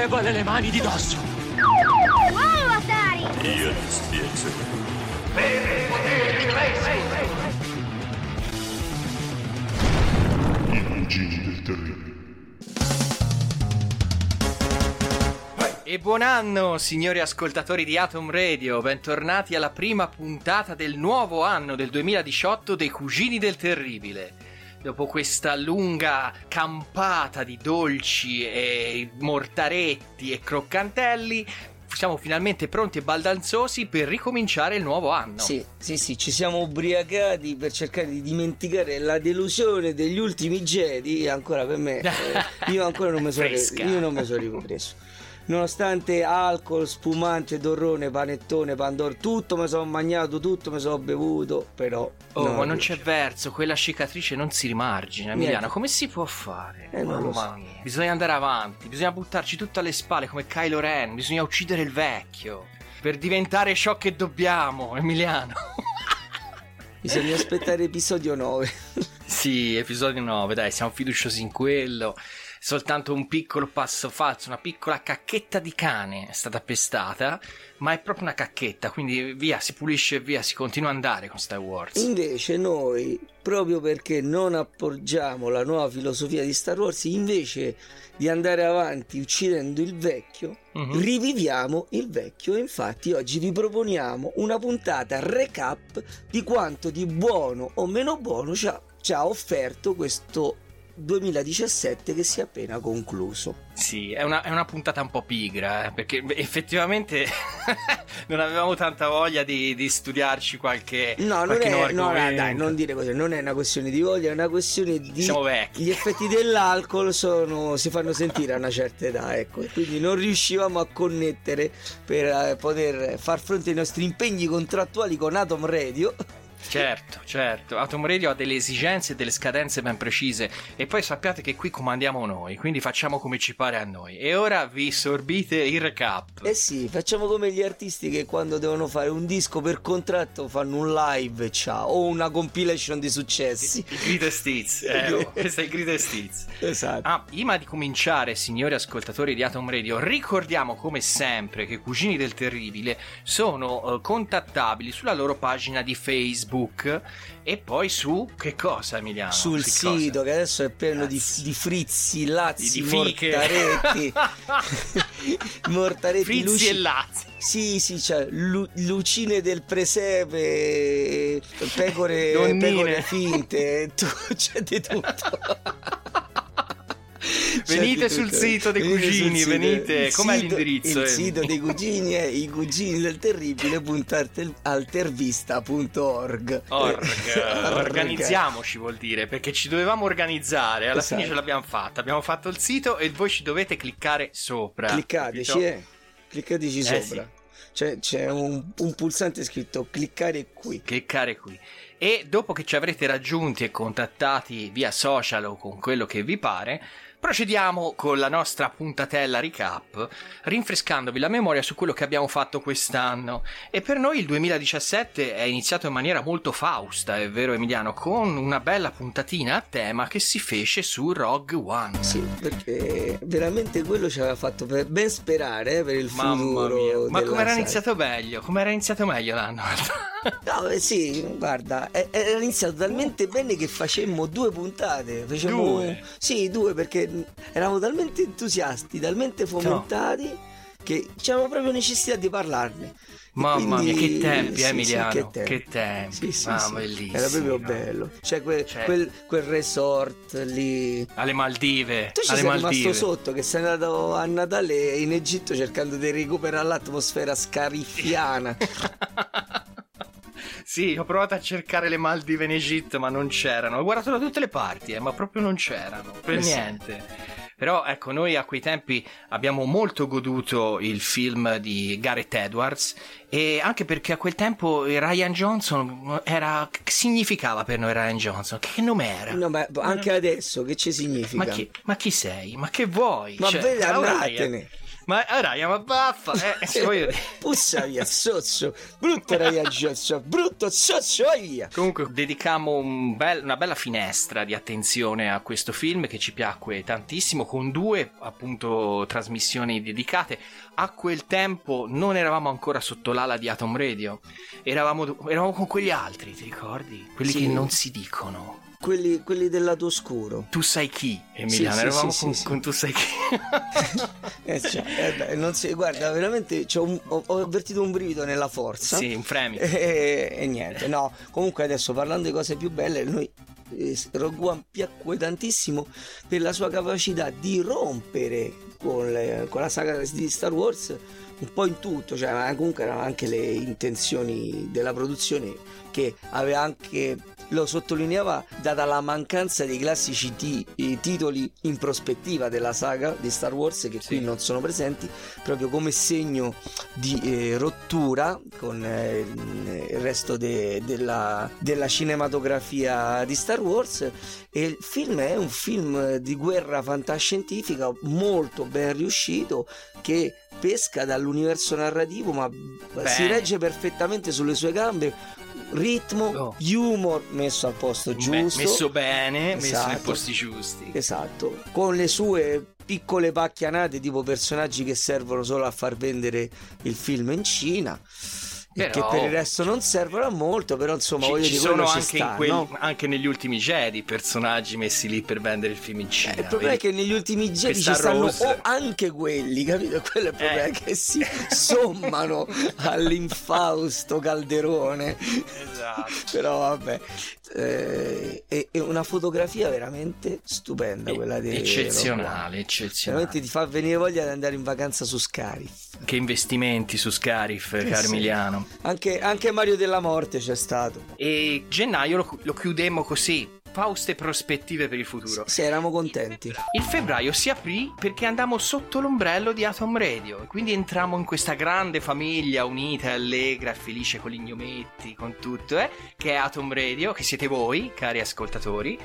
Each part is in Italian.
Levale le mani di dosso! Wow, Atari! Io ti spiego. I cugini del terribile. E buon anno, signori ascoltatori di Atom Radio, bentornati alla prima puntata del nuovo anno del 2018 dei Cugini del Terribile. Dopo questa lunga campata di dolci e mortaretti e croccantelli, siamo finalmente pronti e baldanzosi per ricominciare il nuovo anno. Sì, sì, sì, ci siamo ubriacati per cercare di dimenticare la delusione degli ultimi Jedi. Ancora per me, eh, io ancora non mi sono, Fresca. io non mi sono ripreso. Nonostante alcol, spumante, torrone, panettone, pandoro, tutto mi sono mangiato, tutto mi sono bevuto, però. Oh, ma non c'è verso, quella cicatrice non si rimargina, Emiliano. Come si può fare? Eh, non Mamma so. mia. Bisogna andare avanti, bisogna buttarci tutto alle spalle come Kylo Ren, bisogna uccidere il vecchio. Per diventare ciò che dobbiamo, Emiliano. Bisogna aspettare episodio 9. sì, episodio 9, dai, siamo fiduciosi in quello. Soltanto un piccolo passo falso, una piccola cacchetta di cane è stata pestata, ma è proprio una cacchetta, quindi via, si pulisce e via, si continua ad andare con Star Wars. Invece noi, proprio perché non appoggiamo la nuova filosofia di Star Wars, invece di andare avanti uccidendo il vecchio, Mhm. riviviamo il vecchio. Infatti oggi vi proponiamo una puntata recap di quanto di buono o meno buono ci ha, ci ha offerto questo 2017 che si è appena concluso. Sì, è una, è una puntata un po' pigra, eh, perché effettivamente non avevamo tanta voglia di, di studiarci qualche, No, non qualche è, nuovo no, dai, non dire così, non è una questione di voglia, è una questione di... Siamo vecchi. Gli effetti dell'alcol sono, si fanno sentire a una certa età, ecco, quindi non riuscivamo a connettere per eh, poter far fronte ai nostri impegni contrattuali con Atom Radio. Certo, certo. Atom Radio ha delle esigenze e delle scadenze ben precise. E poi sappiate che qui comandiamo noi, quindi facciamo come ci pare a noi. E ora vi sorbite il recap. Eh sì, facciamo come gli artisti che quando devono fare un disco per contratto fanno un live, ciao, o una compilation di successi. Il greatest hits. Eh, oh, questo è il greatest hits. Esatto. Ah, prima di cominciare, signori ascoltatori di Atom Radio, ricordiamo come sempre che i Cugini del Terribile sono eh, contattabili sulla loro pagina di Facebook e poi su che cosa, Emiliano? sul Su cosa? sito che adesso è pieno di, di frizzi, lazzi, Di fiche. mortaretti, mortaretti, Frizzi luci- e Lazzi. Sì, sì, c'è lu- lucine del presepe, pecore, pecore finte, tu- c'è di tutto. C'è Venite di sul sito dei Venite cugini, venite. Com'è sito- l'indirizzo, Il Emi? sito dei cugini è i cugini del terribile.altervista.org. Org, organizziamoci vuol dire, perché ci dovevamo organizzare, alla Esatto. fine ce l'abbiamo fatta, abbiamo fatto il sito e voi ci dovete cliccare sopra. Cliccateci, capito? eh. Cliccateci Eh, sopra. C'è, c'è un, un pulsante scritto cliccare qui. cliccare qui. E dopo che ci avrete raggiunti e contattati via social o con quello che vi pare, procediamo con la nostra puntatella recap, rinfrescandovi la memoria su quello che abbiamo fatto quest'anno. E per noi il 2017 è iniziato in maniera molto fausta, è vero Emiliano, con una bella puntatina a tema che si fece su Rogue One. Sì, perché veramente quello ci aveva fatto ben sperare eh, per il Mamma futuro. mia, ma come era iniziato meglio? Come era iniziato meglio l'anno? No, eh, sì, guarda, era iniziato talmente bene che facemmo due puntate. Facemmo, Due? Sì, due perché eravamo talmente entusiasti, talmente fomentati che c'avevamo proprio necessità di parlarne. Mamma quindi- mia, che tempi, sì, eh, sì, Emiliano. che tempi. Che tempi. Sì, sì, Ah, sì. bellissimo. Era proprio bello. Cioè, que- Cioè- Quel, quel resort lì. Alle Maldive. Tu ci alle sei Maldive. rimasto sotto che sei andato a Natale in Egitto cercando di recuperare l'atmosfera scariffiana. Sì, ho provato a cercare le Maldive in Egitto, ma non c'erano. Ho guardato da tutte le parti, eh, ma proprio non c'erano, per Eh sì. niente. Però ecco, noi a quei tempi abbiamo molto goduto il film di Gareth Edwards e anche perché a quel tempo Ryan Johnson era significava per noi Ryan Johnson. Che nome era? No, ma anche adesso che ci significa? Ma chi, ma chi sei? Ma che vuoi? Ma Cioè, ah, Ryan. andatene. Ma ah, Ryan, ma baffa! Eh, se voglio dire. Pussa via, sozzo, brutto ragazzo, brutto sozzo, via. Comunque dedicamo un bel- una bella finestra di attenzione a questo film che ci piacque tantissimo con due appunto trasmissioni dedicate. A quel tempo non eravamo ancora sotto l'ala di Atom Radio, eravamo, eravamo con quegli altri, ti ricordi? Quelli Sì. che non si dicono. Quelli, quelli del lato oscuro. Tu sai chi, Emiliano? Sì, eravamo sì, con, sì, con tu sai chi. Eh, cioè, eh beh, non si, guarda, veramente c'ho un- ho, ho avvertito un brivido nella forza. sì, un fremito. E, e niente, no. Comunque adesso parlando di cose più belle, noi eh, Rogue One piacque tantissimo per la sua capacità di rompere con, le- con la saga di Star Wars un po' in tutto, cioè ma comunque erano anche le intenzioni della produzione che aveva anche lo sottolineava data la mancanza dei classici i titoli in prospettiva della saga di Star Wars che qui Sì. non sono presenti proprio come segno di eh, rottura con eh, il resto de- della, della cinematografia di Star Wars e il film è un film di guerra fantascientifica molto ben riuscito che pesca dall'universo narrativo ma si Bene. regge perfettamente sulle sue gambe ritmo, Oh. humor messo al posto giusto messo bene, messo nei Esatto. posti giusti. Esatto, con le sue piccole pacchianate tipo personaggi che servono solo a far vendere il film in Cina Però- che per il resto non servono a molto, però insomma Ci, voglio ci dire sono quello ci anche, sta, quelli- no? anche negli ultimi Jedi personaggi messi lì per vendere il film in Cina. Eh, il problema è vedi? che negli ultimi Jedi ci stanno Rose- o anche quelli, capito? Quello è il problema, Eh. che si sommano all'infausto calderone. Esatto. Però vabbè, eh, è, è una fotografia veramente stupenda quella di eccezionale, eccezionale. Veramente ti fa venire voglia di andare in vacanza su Scarif. Che investimenti su Scarif, Eh, Carmiliano. Anche, anche Mario della Morte c'è stato. E gennaio lo, lo chiudemmo così. Fauste prospettive per il futuro. Sì, eravamo contenti. Il febbraio si aprì perché andammo sotto l'ombrello di Atom Radio e quindi entrammo in questa grande famiglia unita, allegra, felice con gli gnometti, con tutto, eh, che è Atom Radio, che siete voi, cari ascoltatori,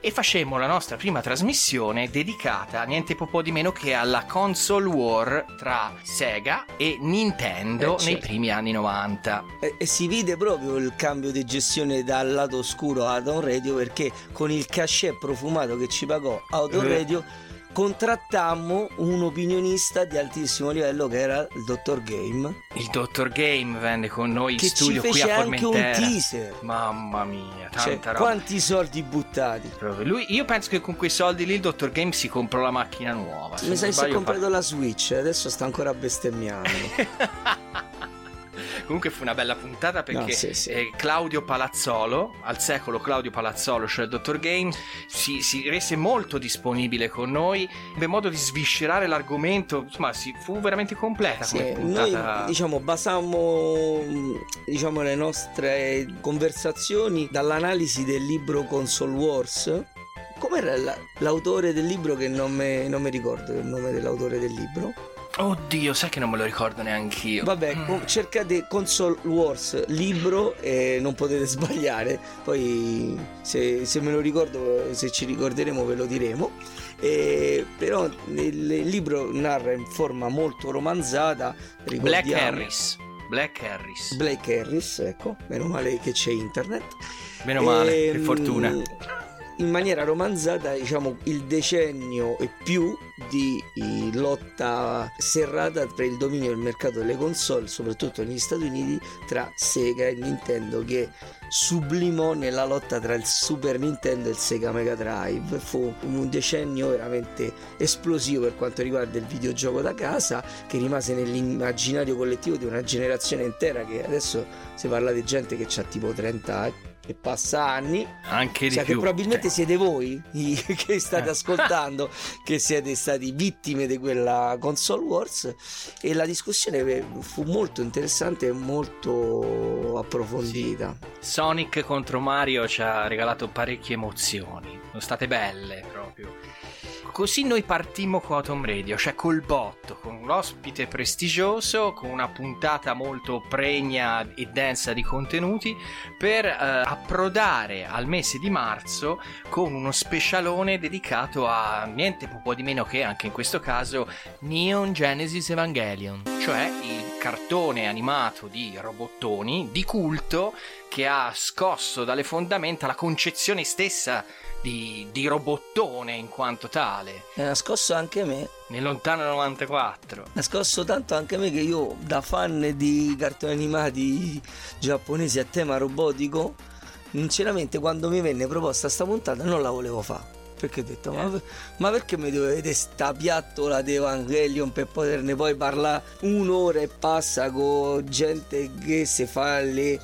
e facemmo la nostra prima trasmissione dedicata niente po' di meno che alla console war tra Sega e Nintendo Eh, nei certo. primi anni 90. E, e si vide proprio il cambio di gestione dal lato oscuro a Adam Radio perché con il cachet profumato che ci pagò Auto Eh. Radio contrattammo un opinionista di altissimo livello che era il Dottor Game Il Dottor Game venne con noi in studio qui a anche un Formentera. teaser. Mamma mia, tanta Cioè, roba. quanti soldi buttati? Lui, io penso che con quei soldi lì il Dottor Game si comprò la macchina nuova. Mi sa che si è comprato la Switch, adesso sta ancora bestemmiando. Comunque fu una bella puntata perché No, sì, sì. eh, Claudio Palazzolo, al secolo Claudio Palazzolo, cioè il Dottor Game, si, si rese molto disponibile con noi, ebbe modo di sviscerare l'argomento, insomma, si, fu veramente completa Sì, come noi puntata. diciamo basammo diciamo, le nostre conversazioni dall'analisi del libro Console Wars. Com'era la- l'autore del libro che non mi ricordo il nome dell'autore del libro? Oddio, sai che non me lo ricordo neanch'io. Vabbè, Mm. cercate Console Wars libro e non potete sbagliare. Poi se, se me lo ricordo, se ci ricorderemo ve lo diremo. E, però il, il libro narra in forma molto romanzata. Black Harris. Black Harris. Blake Harris, ecco, meno male che c'è internet. Meno male, che Ehm, fortuna. in maniera romanzata diciamo il decennio e più di eh, lotta serrata per il dominio del mercato delle console soprattutto negli Stati Uniti tra Sega e Nintendo che sublimò nella lotta tra il Super Nintendo e il Sega Mega Drive. Fu un decennio veramente esplosivo per quanto riguarda il videogioco da casa che rimase nell'immaginario collettivo di una generazione intera che adesso si parla di gente che ha tipo 30 e passa anni. Anche di Cioè, che più. probabilmente Eh. siete voi che state Eh. ascoltando, che siete stati vittime di quella console wars. E la discussione fu molto interessante e molto approfondita. Sonic contro Mario ci ha regalato parecchie emozioni. Sono state belle proprio. Così noi partimmo con Atom Radio, cioè col botto, con un ospite prestigioso, con una puntata molto pregna e densa di contenuti, per eh, approdare al mese di marzo con uno specialone dedicato a niente po' di meno che anche in questo caso Neon Genesis Evangelion, cioè il cartone animato di robottoni di culto che ha scosso dalle fondamenta la concezione stessa di, di robottone in quanto tale, E ha scosso anche me, nel lontano 94. ha scosso tanto anche me che io, da fan di cartoni animati giapponesi a tema robotico, sinceramente quando mi venne proposta sta puntata non la volevo fare. Perché ho detto, ma, ma perché mi dovete sta piattola di Evangelion per poterne poi parlare un'ora e passa con gente che si fa le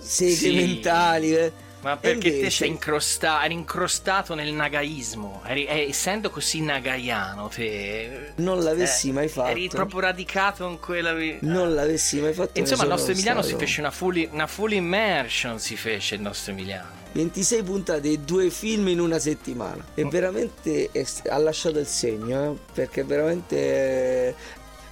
seghe Sì. mentali? eh? Ma perché te invece- sei incrosta- eri incrostato nel nagaismo, eri- eh, essendo così nagaiano, te Non l'avessi eh, mai fatto. Eri proprio radicato in quella. Non l'avessi mai fatto. Insomma, il nostro Emiliano stato- si fece una full, una full immersion. Si fece il nostro Emiliano. 26 puntate e due film in una settimana e veramente è- ha lasciato il segno eh, perché veramente eh,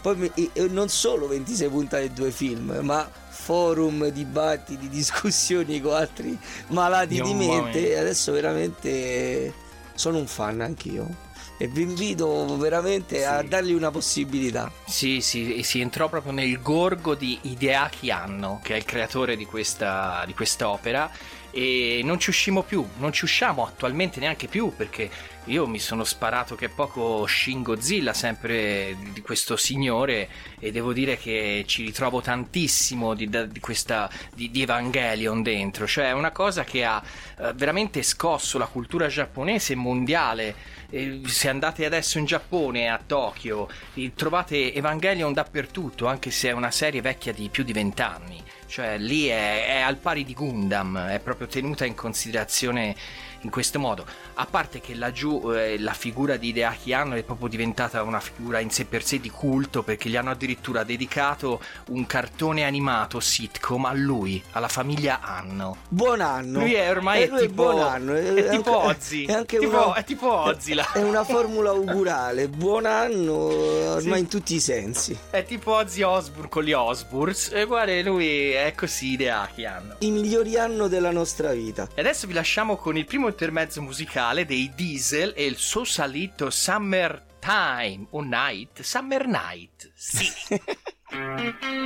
poi mi- non solo 26 puntate e due film ma forum, dibattiti, discussioni con altri malati di Mamma mente. E adesso veramente sono un fan anch'io. E vi invito veramente a Sì. dargli una possibilità. Sì, sì, si entrò proprio nel gorgo di Hideaki Anno, che è il creatore di questa, di quest'opera, e non ci uscimo più, non ci usciamo attualmente neanche più, perché io mi sono sparato che poco Shin Godzilla, sempre di questo signore, e devo dire che ci ritrovo tantissimo di, di questa, di, di Evangelion dentro, cioè è una cosa che ha eh, veramente scosso la cultura giapponese mondiale. Se andate adesso in Giappone, a Tokyo, trovate Evangelion dappertutto, anche se è una serie vecchia di più di vent'anni. Cioè lì è, è al pari di Gundam, è proprio tenuta in considerazione in questo modo. A parte che laggiù eh, la figura di Hideaki Anno è proprio diventata una figura in sé per sé di culto perché gli hanno addirittura dedicato un cartone animato sitcom a lui, alla famiglia Anno. buon anno Lui è ormai E lui tipo, buon anno è tipo Ozzy. è anche Tipo- una- è tipo Ozzy là. è una formula augurale buon anno eh, ormai Sì. in tutti i sensi È tipo Ozzy Osbourne con gli Osbournes. E guarda, lui è così Hideaki Anno. i migliori anni della nostra vita E adesso vi lasciamo con il primo intermezzo musicale dei Diesel e il suo salito Summer Time o Night. Summer Night, sì.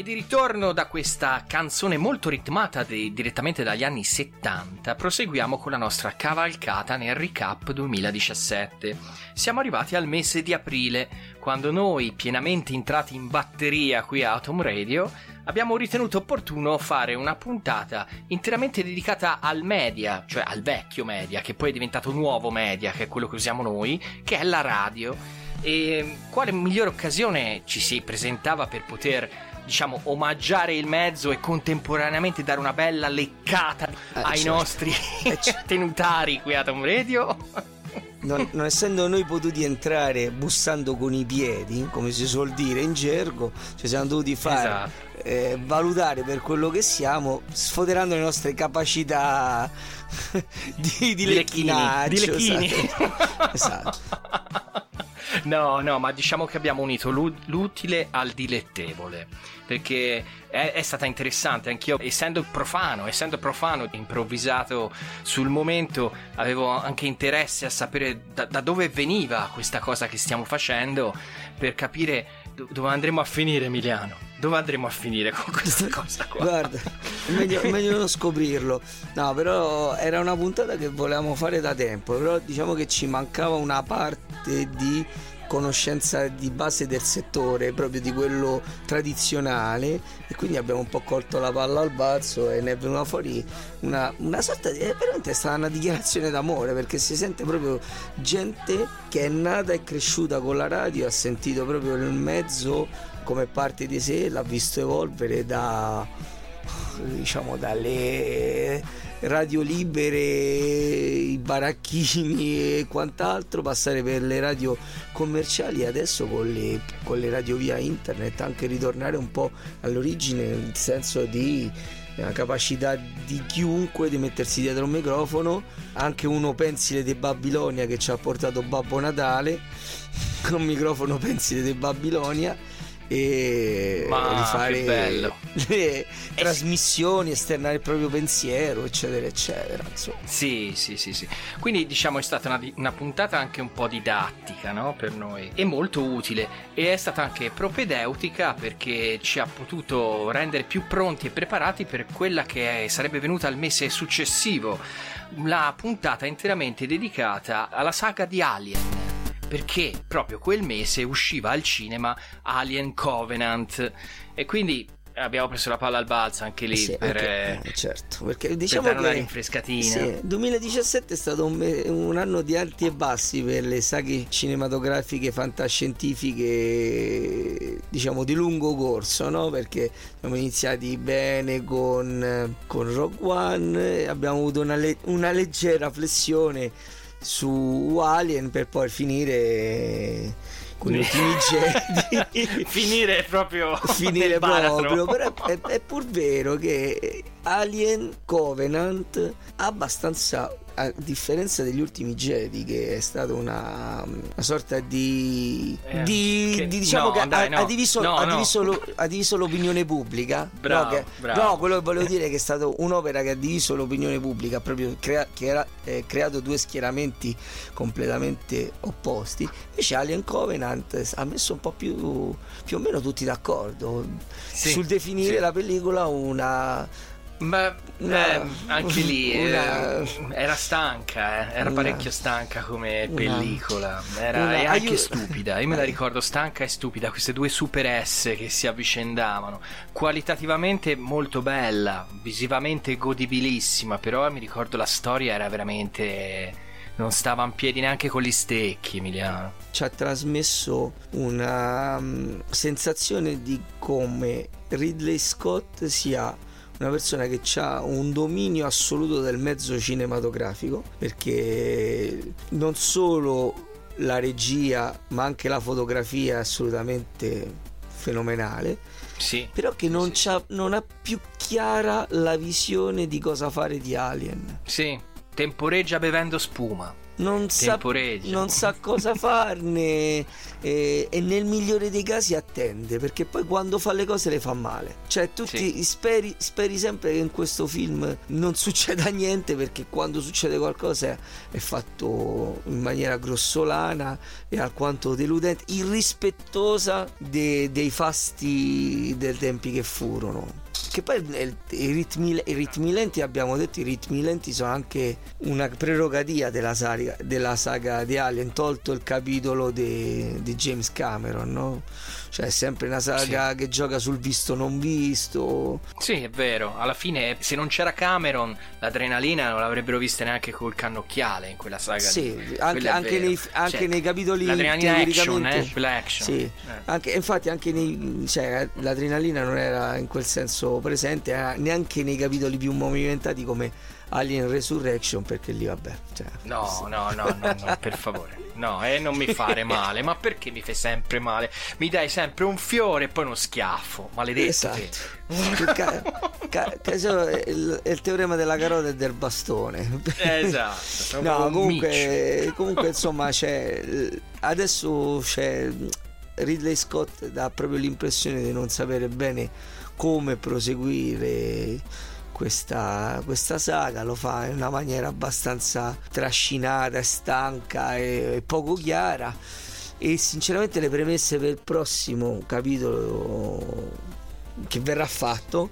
E di ritorno da questa canzone molto ritmata di- direttamente dagli anni 70, proseguiamo con la nostra cavalcata nel recap 2017. Siamo arrivati al mese di aprile, quando noi, pienamente entrati in batteria qui a Atom Radio, abbiamo ritenuto opportuno fare una puntata interamente dedicata al media, cioè al vecchio media, che poi è diventato nuovo media, che è quello che usiamo noi, che è la radio. E quale migliore occasione ci si presentava per poter diciamo omaggiare il mezzo e contemporaneamente dare una bella leccata ai certo. nostri Eh, certo. tenutari qui a Tom Radio non, non essendo noi potuti entrare bussando con i piedi come si suol dire in gergo ci siamo dovuti fare Esatto. eh, valutare per quello che siamo sfoderando le nostre capacità di, di Di lecchini, di lecchini. esatto. Esatto. No, no, ma diciamo che abbiamo unito l'u- l'utile al dilettevole. Perché è, è stata interessante, anch'io, essendo profano, essendo profano, improvvisato sul momento, avevo anche interesse a sapere da, da dove veniva questa cosa che stiamo facendo per capire do- dove andremo a finire, Emiliano. Dove andremo a finire con questa cosa qua? Guarda, è meglio, meglio non scoprirlo. No, però era una puntata che volevamo fare da tempo, però diciamo che ci mancava una parte di conoscenza di base del settore, proprio di quello tradizionale e quindi abbiamo un po' colto la palla al balzo e ne è venuta fuori una, una sorta di... è veramente stata una dichiarazione d'amore perché si sente proprio gente che è nata e cresciuta con la radio, ha sentito proprio il mezzo come parte di sé, l'ha visto evolvere da diciamo dalle radio libere, i baracchini e quant'altro, passare per le radio commerciali e adesso con le, con le radio via internet anche ritornare un po' all'origine, nel senso di la capacità di chiunque di mettersi dietro un microfono, anche uno pensile di Babilonia che ci ha portato Babbo Natale, con un microfono pensile di Babilonia e Ma, che bello. le trasmissioni, esternare il proprio pensiero, eccetera, eccetera. Insomma. Sì, sì, sì, sì. Quindi diciamo è stata una, una puntata anche un po' didattica, no? Per noi. E molto utile. E è stata anche propedeutica perché ci ha potuto rendere più pronti e preparati per quella che sarebbe venuta al mese successivo. La puntata interamente dedicata alla saga di Alien. Perché proprio quel mese usciva al cinema Alien Covenant. E quindi abbiamo preso la palla al balzo anche lì Sì, per... anche- eh, certo, perché diciamo dare una che rinfrescatina. sì, 2017 è stato un, me- un anno di alti e bassi per le saghe cinematografiche fantascientifiche, diciamo di lungo corso, no? Perché siamo iniziati bene con, con Rogue One, abbiamo avuto una, le- una leggera flessione su Alien per poi finire con gli ultimi Jedi finire proprio finire proprio però è, è pur vero che Alien Covenant ha abbastanza a differenza degli ultimi Jedi che è stata una, una sorta di, Eh, di- che- di- diciamo no, che ha- dai, ha, no. diviso, No, ha diviso lo- ha diviso l'opinione pubblica Bravo, no, che- no, quello che volevo dire è che è stata un'opera che ha diviso l'opinione pubblica ha proprio crea- che era, eh, creato due schieramenti completamente opposti invece Alien Covenant ha messo un po' più più o meno tutti d'accordo Sì, sul definire sì. la pellicola una Ma eh, anche lì eh, una- era stanca, eh, era parecchio stanca come una- pellicola. Era una- e anche aiu- stupida. Io me la Eh. ricordo stanca e stupida, queste due super S che si avvicendavano. Qualitativamente molto bella, visivamente godibilissima, però mi ricordo la storia era veramente. Non stava in piedi neanche con gli stecchi, Emiliano. ci ha trasmesso una mm, sensazione di come Ridley Scott sia una persona che ha un dominio assoluto del mezzo cinematografico perché non solo la regia ma anche la fotografia è assolutamente fenomenale Sì. però che non, sì, non ha più chiara la visione di cosa fare di Alien Sì, temporeggia bevendo spuma. Non sa, non sa cosa farne e, e nel migliore dei casi attende perché poi quando fa le cose le fa male. Cioè tu Sì. speri, speri sempre che in questo film non succeda niente perché quando succede qualcosa è fatto in maniera grossolana e alquanto deludente irrispettosa de- dei fasti dei tempi che furono che poi i ritmi, i ritmi lenti abbiamo detto i ritmi lenti sono anche una prerogativa della saga, della saga di Alien tolto il capitolo di di James Cameron no? cioè è sempre una saga che gioca sul visto non visto Sì, è vero. Alla fine, se non c'era Cameron, l'adrenalina non l'avrebbero vista neanche col cannocchiale in quella saga. sì, lì. anche, anche nei, anche Cioè, nei capitoli l'adrenalina action, eh? Quella action. Sì, Eh. anche, infatti anche nei, cioè, l'adrenalina non era in quel senso presente, eh, neanche nei capitoli più movimentati come Alien Resurrection perché lì vabbè. Cioè, No, sì. no, no, no, no, per favore. No, e non mi fare male. Ma perché mi fai sempre male? Mi dai sempre un fiore e poi uno schiaffo. Maledetto. Esatto. Ca- ca- ca- so, è il, il teorema della carota e del bastone. Esatto. No, un comunque, comunque insomma c'è adesso c'è Ridley Scott dà proprio l'impressione di non sapere bene come proseguire questa, questa saga, lo fa in una maniera abbastanza trascinata, stanca e, e poco chiara e sinceramente le premesse per il prossimo capitolo che verrà fatto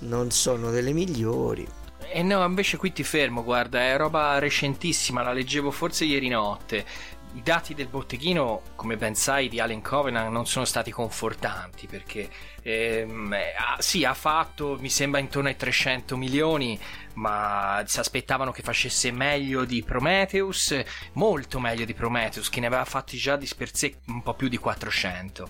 non sono delle migliori. E no, invece qui ti fermo, guarda, è roba recentissima, la leggevo forse ieri notte. I dati del botteghino, come ben sai, di Allen Covenant non sono stati confortanti perché ehm, eh, sì, ha fatto, mi sembra, intorno ai 300 milioni, ma si aspettavano che facesse meglio di Prometheus, molto meglio di Prometheus, che ne aveva fatti già di per sé un po' più di 400.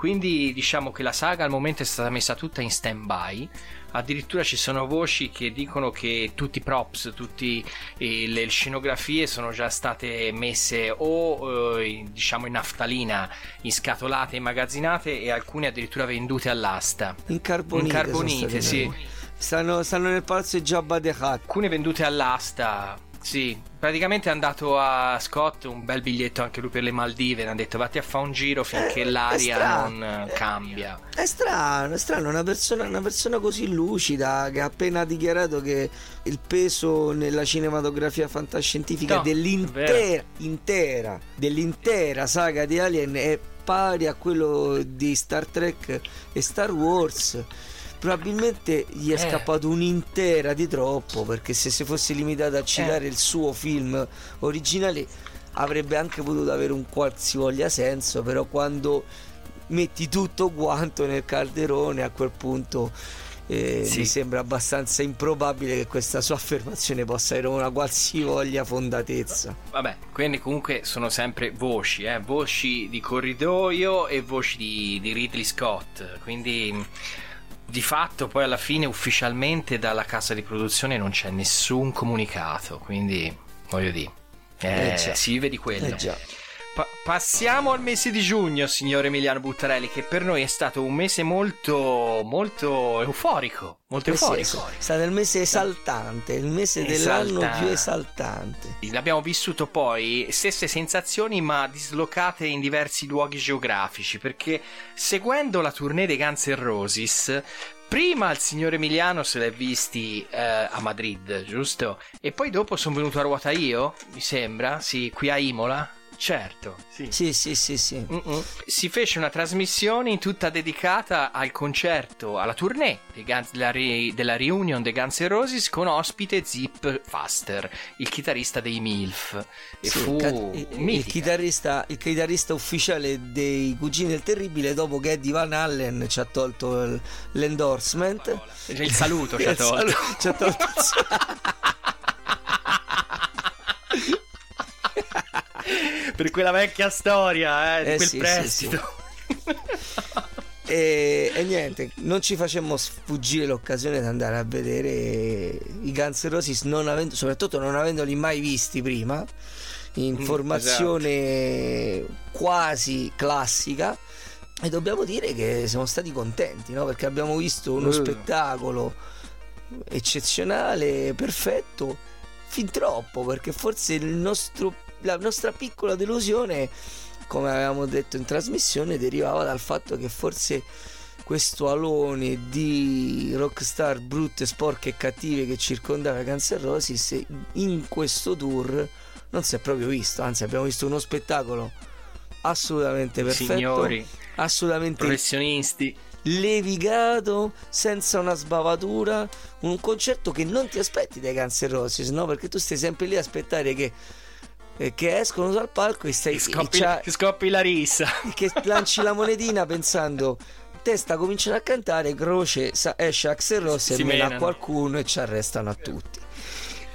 Quindi diciamo che la saga al momento è stata messa tutta in stand by. Addirittura ci sono voci che dicono che tutti i props, tutte le scenografie sono già state messe o eh, in- diciamo in naftalina, inscatolate, immagazzinate e alcune addirittura vendute all'asta. Incarbonite, Incarbonite, sono state sì. Stanno, stanno nel palazzo di Jabba the Hutt. Alcune vendute all'asta. Sì, praticamente è andato a Scott un bel biglietto anche lui per le Maldive. Ne ha detto vatti a fare un giro finché Eh, l'aria non eh, cambia. È strano, è strano, una persona, una persona così lucida che ha appena dichiarato che il peso nella cinematografia fantascientifica No, dell'intera, intera, dell'intera saga di Alien è pari a quello di Star Trek e Star Wars. Probabilmente gli è Eh. scappato un'intera di troppo perché se si fosse limitato a citare il suo film originale avrebbe anche potuto avere un qualsivoglia senso, però quando metti tutto quanto nel calderone a quel punto eh, Sì. mi sembra abbastanza improbabile che questa sua affermazione possa avere una qualsivoglia fondatezza. Vabbè, quindi comunque sono sempre voci, eh? voci di corridoio e voci di, di Ridley Scott. Quindi di fatto poi alla fine ufficialmente dalla casa di produzione non c'è nessun comunicato. Quindi voglio dire, eh, Eh si vive di quello. Eh. Pa- passiamo al mese di giugno, signor Emiliano Buttarelli, che per noi è stato un mese molto, molto euforico. Molto Eh sì, euforico. è stato il mese esaltante, il mese dell'anno Esaltante. più esaltante. Abbiamo vissuto poi stesse sensazioni ma dislocate in diversi luoghi geografici perché seguendo la tournée dei Guns N' Roses prima il signor Emiliano se l'è visti eh, a Madrid giusto? E poi dopo sono venuto a ruota io mi sembra sì qui a Imola certo sì. Sì, sì, sì, sì. Si fece una trasmissione tutta dedicata al concerto, alla tournée dei Guns- della, re- della reunion dei Guns N' Roses con ospite Zip Faster, il chitarrista dei MILF. E Sì, fu il, ca- il- il chitarrista, il chitarrista ufficiale dei Cugini del Terribile dopo che Eddie Van Allen ci ha tolto il- l'endorsement Il saluto ci ha Il tolto. saluto- ci ha tolto il saluto. per quella vecchia storia, eh, di Eh quel sì, sì, prestito. E, e niente, non ci facemmo sfuggire l'occasione di andare a vedere i Guns Roses, non avendo, soprattutto non avendoli mai visti prima, in Mm, formazione quasi classica. E dobbiamo dire che siamo stati contenti, no? Perché abbiamo visto uno Mm. spettacolo eccezionale, perfetto, fin troppo, perché forse il nostro, la nostra piccola delusione come avevamo detto in trasmissione, derivava dal fatto che forse questo alone di rockstar brutte, sporche e cattive che circondava Guns N' Roses in questo tour non si è proprio visto, anzi abbiamo visto uno spettacolo assolutamente perfetto, Signori, assolutamente professionisti. levigato, senza una sbavatura, un concerto che non ti aspetti dai Guns N' Roses, no? Perché tu stai sempre lì a aspettare che, che escono dal palco e stai Ti scoppi, e ti scoppi la rissa. che lanci la monetina pensando testa cominciano a cantare croce esce Axel Rose Si e mena a qualcuno e ci arrestano a tutti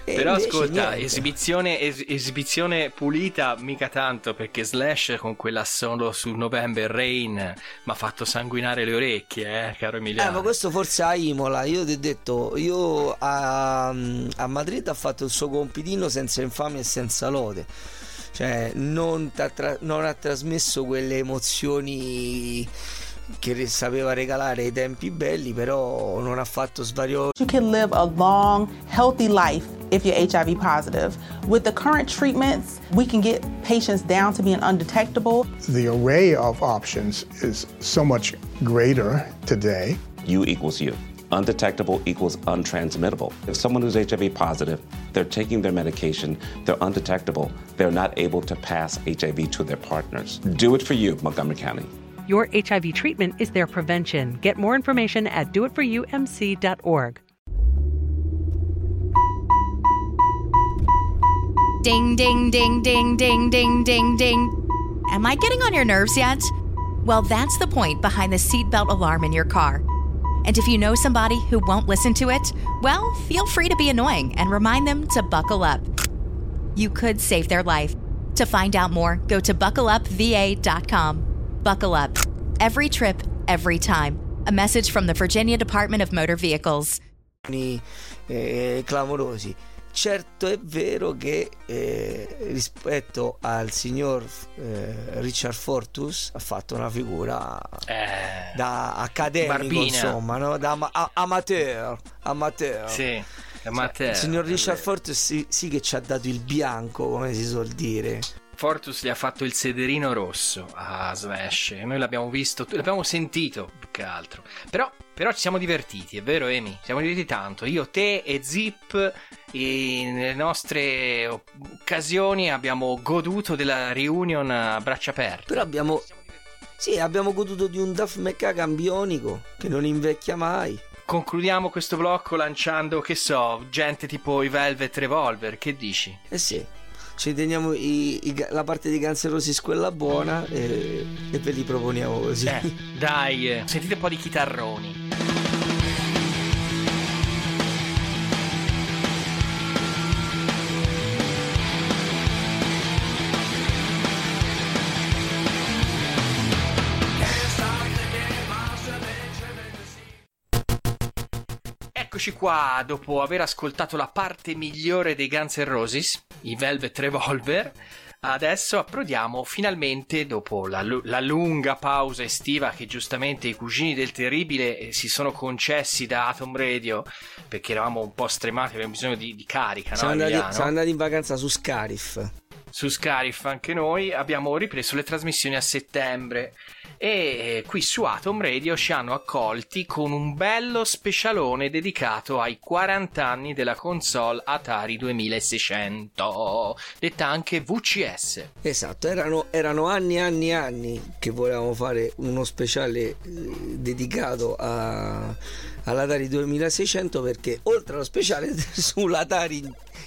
Però ascolta, niente. esibizione, es- esibizione pulita mica tanto perché Slash con quella solo su November Rain mi ha fatto sanguinare le orecchie, eh, caro Eh, Emiliano. ma questo forse a Imola, io ti ho detto, io a, a Madrid ha fatto il suo compitino senza infamia e senza lode. Cioè, non, tra- non ha trasmesso quelle emozioni che sapeva regalare ai tempi belli, però non ha fatto svario You can live a long, healthy life if you're HIV positive. With the current treatments, we can get patients down to being undetectable. The array of options is so much greater today. U equals U. Undetectable equals untransmittable. If someone who's HIV positive, they're taking their medication, they're undetectable, they're not able to pass HIV to their partners. Do it for you, Montgomery County. Your HIV treatment is their prevention. Get more information at doitforumc.org. Ding, ding, ding, ding, ding, ding, ding, ding. Am I getting on your nerves yet? Well, that's the point behind the seatbelt alarm in your car. And if you know somebody who won't listen to it, well, feel free to be annoying and remind them to buckle up. You could save their life. To find out more, go to buckleupva.com. Buckle up. Every trip, every time. A message from the Virginia Department of Motor Vehicles. eh, clamorosi. Certo è vero che eh, rispetto al signor eh, Richard Fortus ha fatto una figura Eh, da accademico, Barbina. insomma, no? da ama- a- amateur, amateur. sì, ma te, Il signor Richard. Fortus sì, sì che ci ha dato il bianco, come si suol dire. Fortus gli ha fatto il sederino rosso a Slash e noi l'abbiamo visto, l'abbiamo sentito più che altro. Però, però ci siamo divertiti, è vero Emi? Ci siamo divertiti tanto. Io, te e Zip e nelle nostre occasioni abbiamo goduto della reunion a braccia aperte. Però abbiamo, sì, abbiamo goduto di un Duff McCagan bionico che non invecchia mai. Concludiamo questo blocco lanciando, che so, gente tipo i Velvet Revolver, che dici? Eh sì, ci teniamo i- i- la parte di Guns Roses quella buona e, e ve li proponiamo così. Eh, dai, sentite un po' di chitarroni. Eccoci qua, dopo aver ascoltato la parte migliore dei Guns N' Roses, i Velvet Revolver, adesso approdiamo finalmente, dopo la, la lunga pausa estiva che giustamente i cugini del terribile eh, si sono concessi da Atom Radio, perché eravamo un po' stremati, avevamo bisogno di, di carica, siamo, no andati, siamo andati in vacanza su Scarif. Su Scarif anche noi abbiamo ripreso le trasmissioni a settembre. E qui su Atom Radio ci hanno accolti con un bello specialone dedicato ai 40 anni della console Atari 2600 detta anche VCS Esatto, erano, erano anni e anni e anni che volevamo fare uno speciale eh, dedicato a, all'Atari 2600 perché oltre allo speciale sull'Atari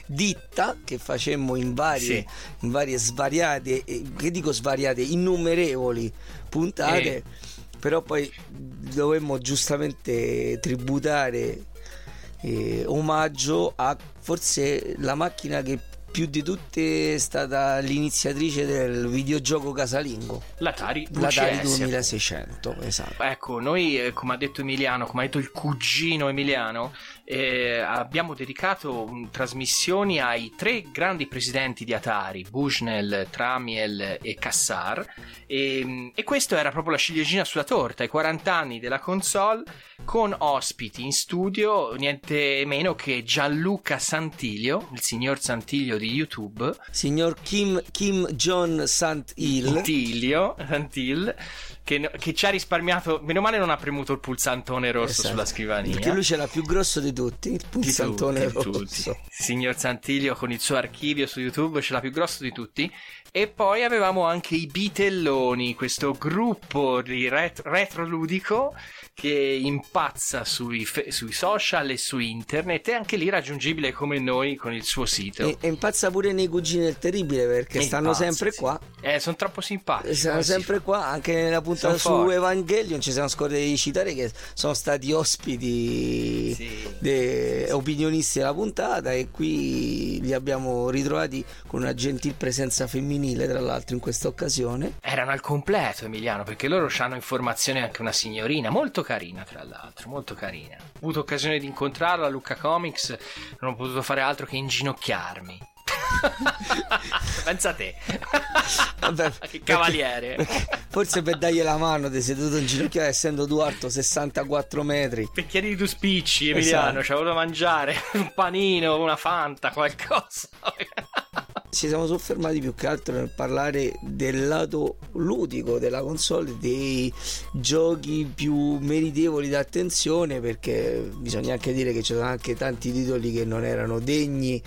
ditta che facemmo in varie, Sì. in varie svariate, che dico svariate, innumerevoli puntate, Eh. però poi dovemmo giustamente tributare eh, omaggio a forse la macchina che più di tutte è stata l'iniziatrice del videogioco casalingo, l'Atari l'Atari 2600, esatto. Ecco, noi, eh, come ha detto Emiliano, come ha detto il cugino Emiliano, eh, abbiamo dedicato mm, trasmissioni ai tre grandi presidenti di Atari, Bushnell, Tramiel e Cassar, e, e questo era proprio la ciliegina sulla torta, i 40 anni della console, con ospiti in studio, niente meno che Gianluca Santilio, il signor Santilio di YouTube, Signor Kim, Kim John Sant Il, Santilio, Santil, che, che ci ha risparmiato. Meno male non ha premuto il pulsantone rosso Esatto. sulla scrivania. perché lui ce l'ha più grosso di tutti, il Di pulsantone tutti, rosso. tutti. Signor Santilio con il suo archivio su YouTube ce l'ha più grosso di tutti. E poi avevamo anche i Bitelloni, questo gruppo di ret- retroludico che impazza sui, fe- sui social e su internet e anche lì raggiungibile come noi con il suo sito. E, e impazza pure nei cugini del terribile perché E stanno impazza, sempre sì. qua. Eh, sono troppo simpatici. Stanno si sempre qua, anche nella puntata Sono su forti. Evangelion ci siamo scordati di citare che sono stati ospiti de- opinionisti della puntata e qui li abbiamo ritrovati con una gentil presenza femminile tra l'altro in questa occasione Erano al completo, Emiliano, perché loro hanno in formazione anche una signorina, molto carina tra l'altro, molto carina. Ho avuto occasione di incontrarla a Lucca Comics, non ho potuto fare altro che inginocchiarmi. Pensa a te. Vabbè, che cavaliere. perché- forse per dargli la mano ti sei dovuto inginocchiare essendo tu alto 64 metri Bicchieri di due spicci, Emiliano, Esatto. ci avevo da mangiare un panino, una fanta, qualcosa. Ci siamo soffermati più che altro nel parlare del lato ludico della console, dei giochi più meritevoli d'attenzione, perché bisogna anche dire che ci sono anche tanti titoli che non erano degni.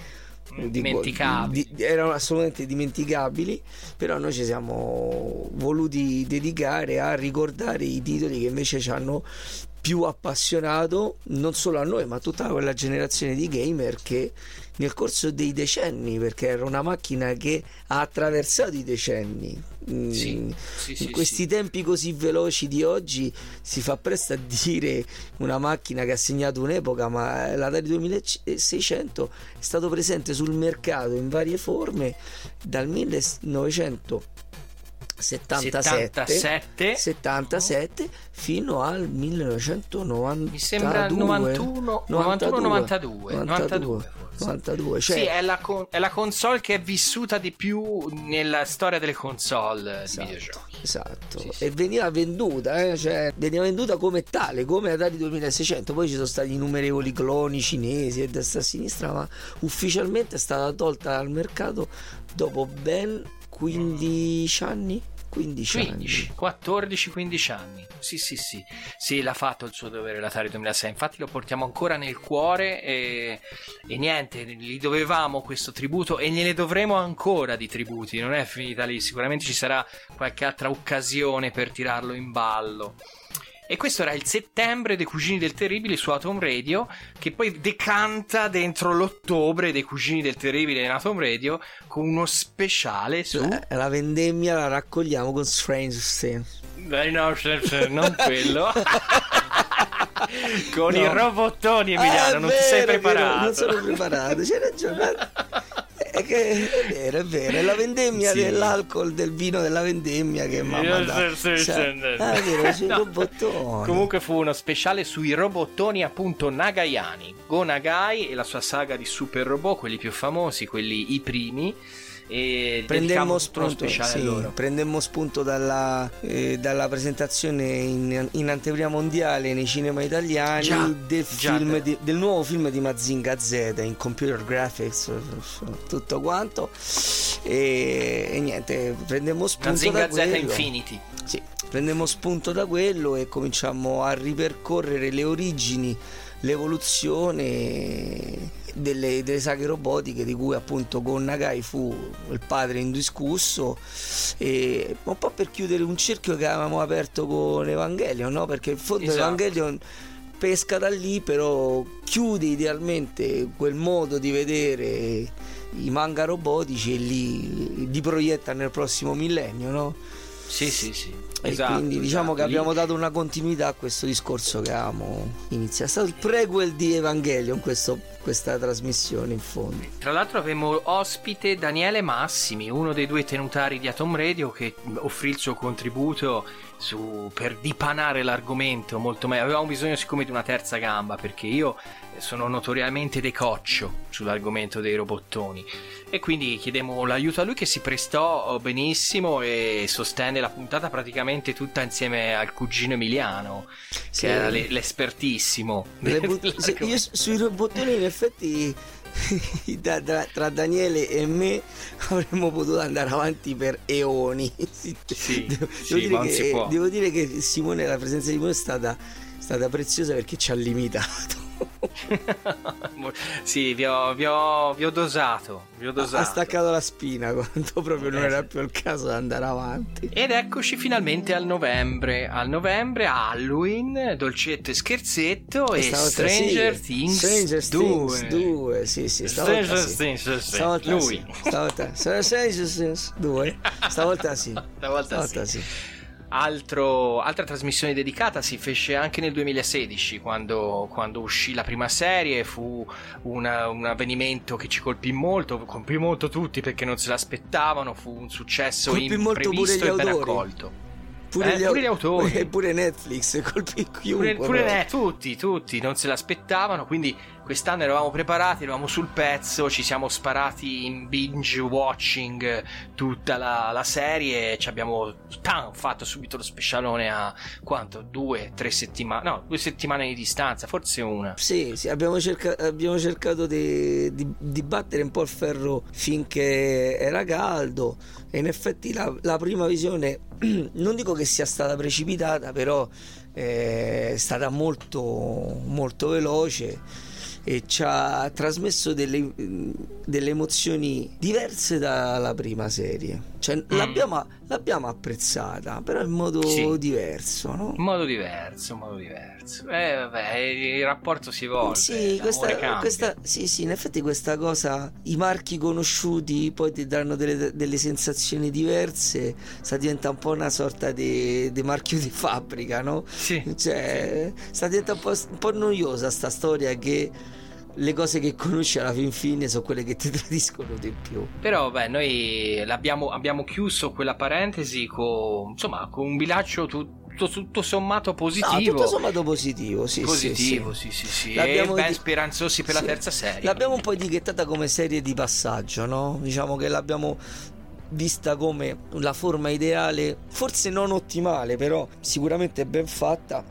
di- Dimenticabili. di- erano assolutamente dimenticabili, però noi ci siamo voluti dedicare a ricordare i titoli che invece ci hanno più appassionato non solo a noi ma a tutta quella generazione di gamer che nel corso dei decenni perché era una macchina che ha attraversato i decenni. Mm, Sì, sì, in sì, questi tempi così veloci di oggi si fa presto a dire una macchina che ha segnato un'epoca ma l'Atari 2600 è stato presente sul mercato in varie forme dal 1977 77. 77 fino al 1992 Mi sembra il 91, 91, 92, 92, 92 cioè sì, è la, con- è la console che è vissuta di più nella storia delle console di videogiochi. Esatto, e veniva venduta, eh, cioè veniva venduta come tale, come Atari 2600. Poi ci sono stati innumerevoli cloni cinesi e destra e sinistra, ma ufficialmente è stata tolta dal mercato dopo ben 15 anni. 15, 15, 14-15 anni. Sì, sì, sì. Sì, l'ha fatto il suo dovere l'Atari 2006. Infatti lo portiamo ancora nel cuore e, e niente, gli dovevamo questo tributo e gliene dovremo ancora di tributi. Non è finita lì, sicuramente ci sarà qualche altra occasione per tirarlo in ballo. E questo era il settembre dei Cugini del Terribile su Atom Radio, che poi decanta dentro l'ottobre dei Cugini del Terribile in Atom Radio con uno speciale su... La, la vendemmia la raccogliamo con Strange Things. Dai, no, non quello. Con No. i robottoni, Emiliano, Ah, è non ti sei vero, è vero, preparato. Non sono preparato, c'hai ragione. È, che è vero, è vero, è la vendemmia Sì. dell'alcol, del vino della vendemmia che Io mandato. sì, sì, Cioè, ah, è vero, sui No. robottoni. Comunque fu uno speciale sui robottoni appunto Nagayani. Go Nagai e la sua saga di super robot, quelli più famosi, quelli i primi. E Prendemmo spunto, sì, prendemmo spunto dalla, eh, dalla presentazione in, in anteprima mondiale nei cinema italiani Già, del, già, di- del nuovo film di Mazinga Z in computer graphics, tutto quanto. E, e niente, prendemmo spunto Mazinga da Z quello. Infinity. Sì, prendemmo spunto da quello e cominciamo a ripercorrere le origini, l'evoluzione delle, delle saghe robotiche di cui appunto Gon Nagai fu il padre indiscusso e un po' per chiudere un cerchio che avevamo aperto con Evangelion, no? Perché in fondo Esatto. Evangelion pesca da lì però chiude idealmente quel modo di vedere i manga robotici e li, li proietta nel prossimo millennio, no? Sì, sì, sì. E Esatto, quindi diciamo esatto. che abbiamo dato una continuità a questo discorso che avevamo iniziato. È stato il prequel di Evangelion questo- questa trasmissione in fondo. Tra l'altro avevamo ospite Daniele Massimi, uno dei due tenutari di Atom Radio che offrì il suo contributo su- per dipanare l'argomento molto meglio. Avevamo bisogno siccome di una terza gamba perché io sono notoriamente decoccio sull'argomento dei robottoni e quindi chiedemmo l'aiuto a lui che si prestò benissimo e sostenne la puntata praticamente tutta insieme al cugino Emiliano che era le- l'espertissimo dell'argomento. se- io su- sui robottoni in effetti da- da- tra Daniele e me avremmo potuto andare avanti per eoni. Sì, devo, sì, dire che, devo dire che Simone, la presenza di Simone è stata, stata preziosa perché ci ha limitato. sì, vi ho, vi ho- vi ho dosato. Vi ho dosato. Ha staccato la spina quando proprio non Eh, era più il caso di andare avanti. Ed eccoci finalmente al novembre. Al novembre, Halloween, dolcetto e scherzetto e Stavolta Stranger sì. Things Stranger 2. Things 2, sì, sì, stavolta Stranger sì. Things. Stavolta Lui. sì. Stavolta Stranger Things 2. Stavolta sì. Stavolta Stavolta sì. sì. Altro, altra trasmissione dedicata si fece anche nel 2016 quando, quando uscì la prima serie fu una, un avvenimento che ci colpì molto colpì molto tutti perché non se l'aspettavano fu un successo Colpì imprevisto e ben accolto Pure, Eh, gli, pure gli autori. E pure Netflix colpì chiunque. Pure, pure eh, tutti, tutti non se l'aspettavano. Quindi quest'anno eravamo preparati, eravamo sul pezzo, ci siamo sparati in binge watching tutta la, la serie. Ci abbiamo tan, fatto subito lo specialone a quanto? Due, tre settimane? No, due settimane di distanza, forse una. Sì, sì, abbiamo, cerca- abbiamo cercato di, di- di battere un po' il ferro finché era caldo e in effetti la, la prima visione non dico che sia stata precipitata, però eh, è stata molto, molto veloce e ci ha trasmesso delle, delle emozioni diverse dalla prima serie. Cioè, l'abbiamo, l'abbiamo apprezzata, però in modo Sì. diverso, no? In modo diverso, in modo diverso. Eh, vabbè, il rapporto si evolve. Sì, questa, questa- sì, sì, in effetti questa cosa, i marchi conosciuti poi ti danno delle, delle sensazioni diverse, sta diventa un po' una sorta di, di marchio di fabbrica, no? Sì. Cioè, sta diventando un po', un po' noiosa sta storia che le cose che conosci alla fin fine sono quelle che ti tradiscono di più. Però, beh, noi l'abbiamo, abbiamo chiuso quella parentesi con, insomma, con un bilancio tutto, tutto sommato positivo. No, tutto sommato positivo, sì, positivo, sì, sì, sì, sì. L'abbiamo E ben di- speranzosi per la sì. terza serie. L'abbiamo un po' etichettata come serie di passaggio, no? Diciamo che l'abbiamo vista come la forma ideale, forse non ottimale, però sicuramente ben fatta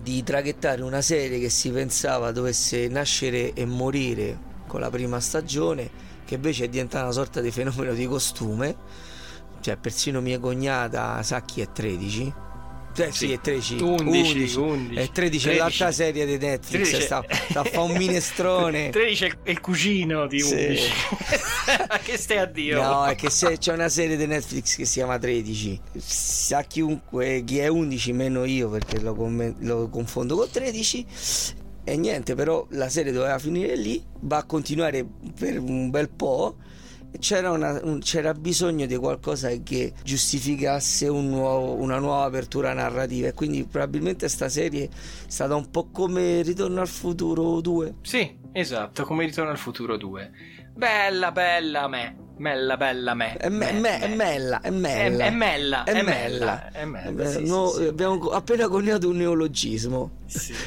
di traghettare una serie che si pensava dovesse nascere e morire con la prima stagione, che invece è diventata una sorta di fenomeno di costume. Cioè, persino mia cognata sa chi è 13. Eh, sì, Sì. è 13. 11, 11. È 13, è 13. l'altra serie di Netflix. 13. Sta, sta a fare un minestrone. 13 è il- cugino di Sì. 11. che stai a Dio? No, è che se c'è una serie di Netflix che si chiama 13. Sa chiunque chi è 11, meno io perché lo, commen- lo confondo con 13. E niente, però la serie doveva finire lì, va a continuare per un bel po'. C'era, una- un- c'era bisogno di qualcosa che giustificasse un nuovo- una nuova apertura narrativa e quindi probabilmente sta serie è stata un po' come Ritorno al futuro 2 Sì, esatto, come Ritorno al futuro 2. Bella, bella me. Bella, bella me. È, me- me- è mella, è mella. È, è mella, È mella. mella, è mella, sì, no, sì, sì. Abbiamo appena coniato un neologismo.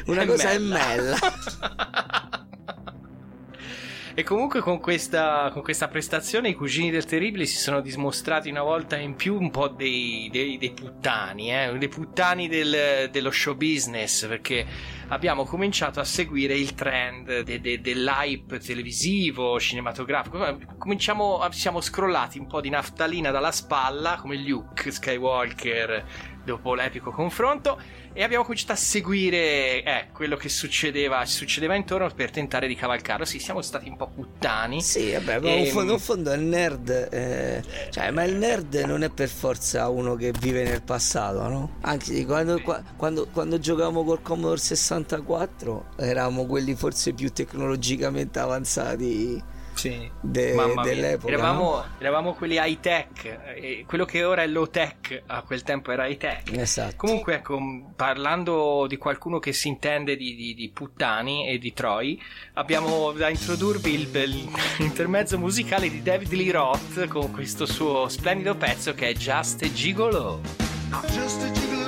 Una È cosa mella. è mella. E comunque con questa, con questa prestazione i cugini del Terribile si sono dimostrati una volta in più un po' dei, dei- dei puttani, eh? dei puttani del- dello show business, perché abbiamo cominciato a seguire il trend de- de- dell'hype televisivo, cinematografico. Cominciamo, siamo scrollati un po' di naftalina dalla spalla, come Luke Skywalker dopo l'epico confronto e abbiamo cominciato a seguire eh, quello che succedeva, succedeva intorno per tentare di cavalcarlo. Sì, siamo stati un po' puttani. Sì, vabbè, ma Ehm, in fondo, in fondo il nerd. eh, cioè, ma il nerd non è per forza uno che vive nel passato, no? Anzi, quando, qua- quando, quando giocavamo col Commodore 64 eravamo quelli forse più tecnologicamente avanzati Sì. de- dell'epoca. Eravamo, no? eravamo quelli high tech, e quello che ora è low tech, a quel tempo era high tech. Esatto. Comunque, ecco, parlando di qualcuno che si intende di, di- di puttani e di troi, abbiamo da introdurvi il, il- l'intermezzo musicale di David Lee Roth con questo suo splendido pezzo che è Just a Gigolo. Just a gigolo,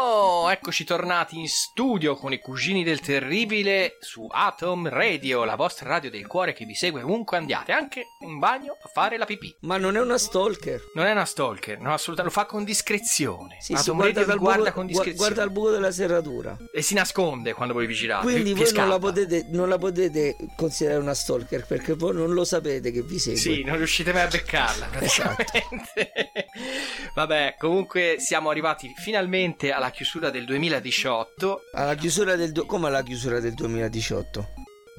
Oh, eccoci tornati in studio con i cugini del terribile su Atom Radio, la vostra radio del cuore che vi segue ovunque andiate, anche in bagno a fare la pipì. Ma non è una stalker. Non è una stalker, no, assolutamente, lo fa con discrezione. Sì, Atom guarda, Radio guarda buco, con discrezione. guarda il buco della serratura. E si nasconde quando voi vi girate. Quindi vi- voi non la, potete, non la potete considerare una stalker perché voi non lo sapete che vi segue. Sì, non riuscite mai a beccarla. Esatto. Vabbè, comunque siamo arrivati finalmente alla chiusura del 2018. Alla chiusura del du- come alla chiusura del 2018?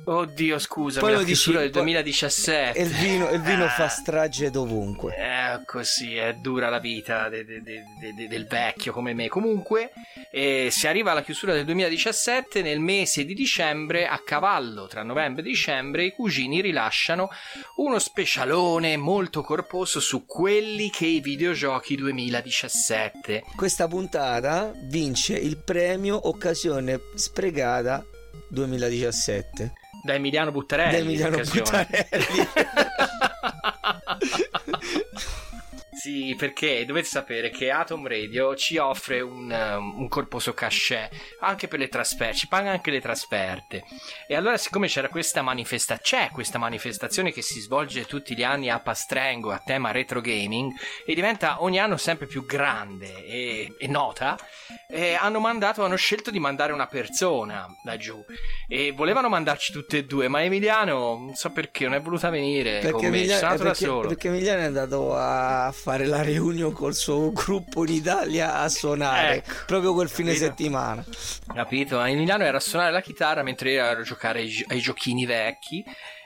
Oddio, scusami, Poi la lo chiusura dici- del poi- 2017. E il vino, il vino Eh. fa strage dovunque. Eh, così è dura la vita de- de- de- de- de- del vecchio come me. Comunque, eh, si arriva alla chiusura del 2017. Nel mese di dicembre, a cavallo tra novembre e dicembre, i cugini rilasciano uno specialone molto corposo su quelli che i videogiochi 2017. Questa puntata vince il premio Occasione sprecata 2017 Da Emiliano Buttarelli. da Emiliano. Buttarelli. Sì, perché dovete sapere che Atom Radio ci offre un, um, un corposo cachet anche per le trasferte, ci paga anche le trasferte. E allora, siccome c'era questa manifestazione, c'è questa manifestazione che si svolge tutti gli anni a Pastrengo a tema retro gaming e diventa ogni anno sempre più grande e, e nota, eh, hanno mandato, hanno scelto di mandare una persona laggiù e volevano mandarci tutte e due, ma Emiliano, non so perché, non è voluta venire con me, Emiliano- sono andato da perché- solo. perché Emiliano è andato a fare la reunion col suo gruppo in Italia a suonare Ecco, proprio quel fine capito? settimana. Capito? A Emiliano era a suonare la chitarra mentre io ero a giocare ai, ai giochini vecchi.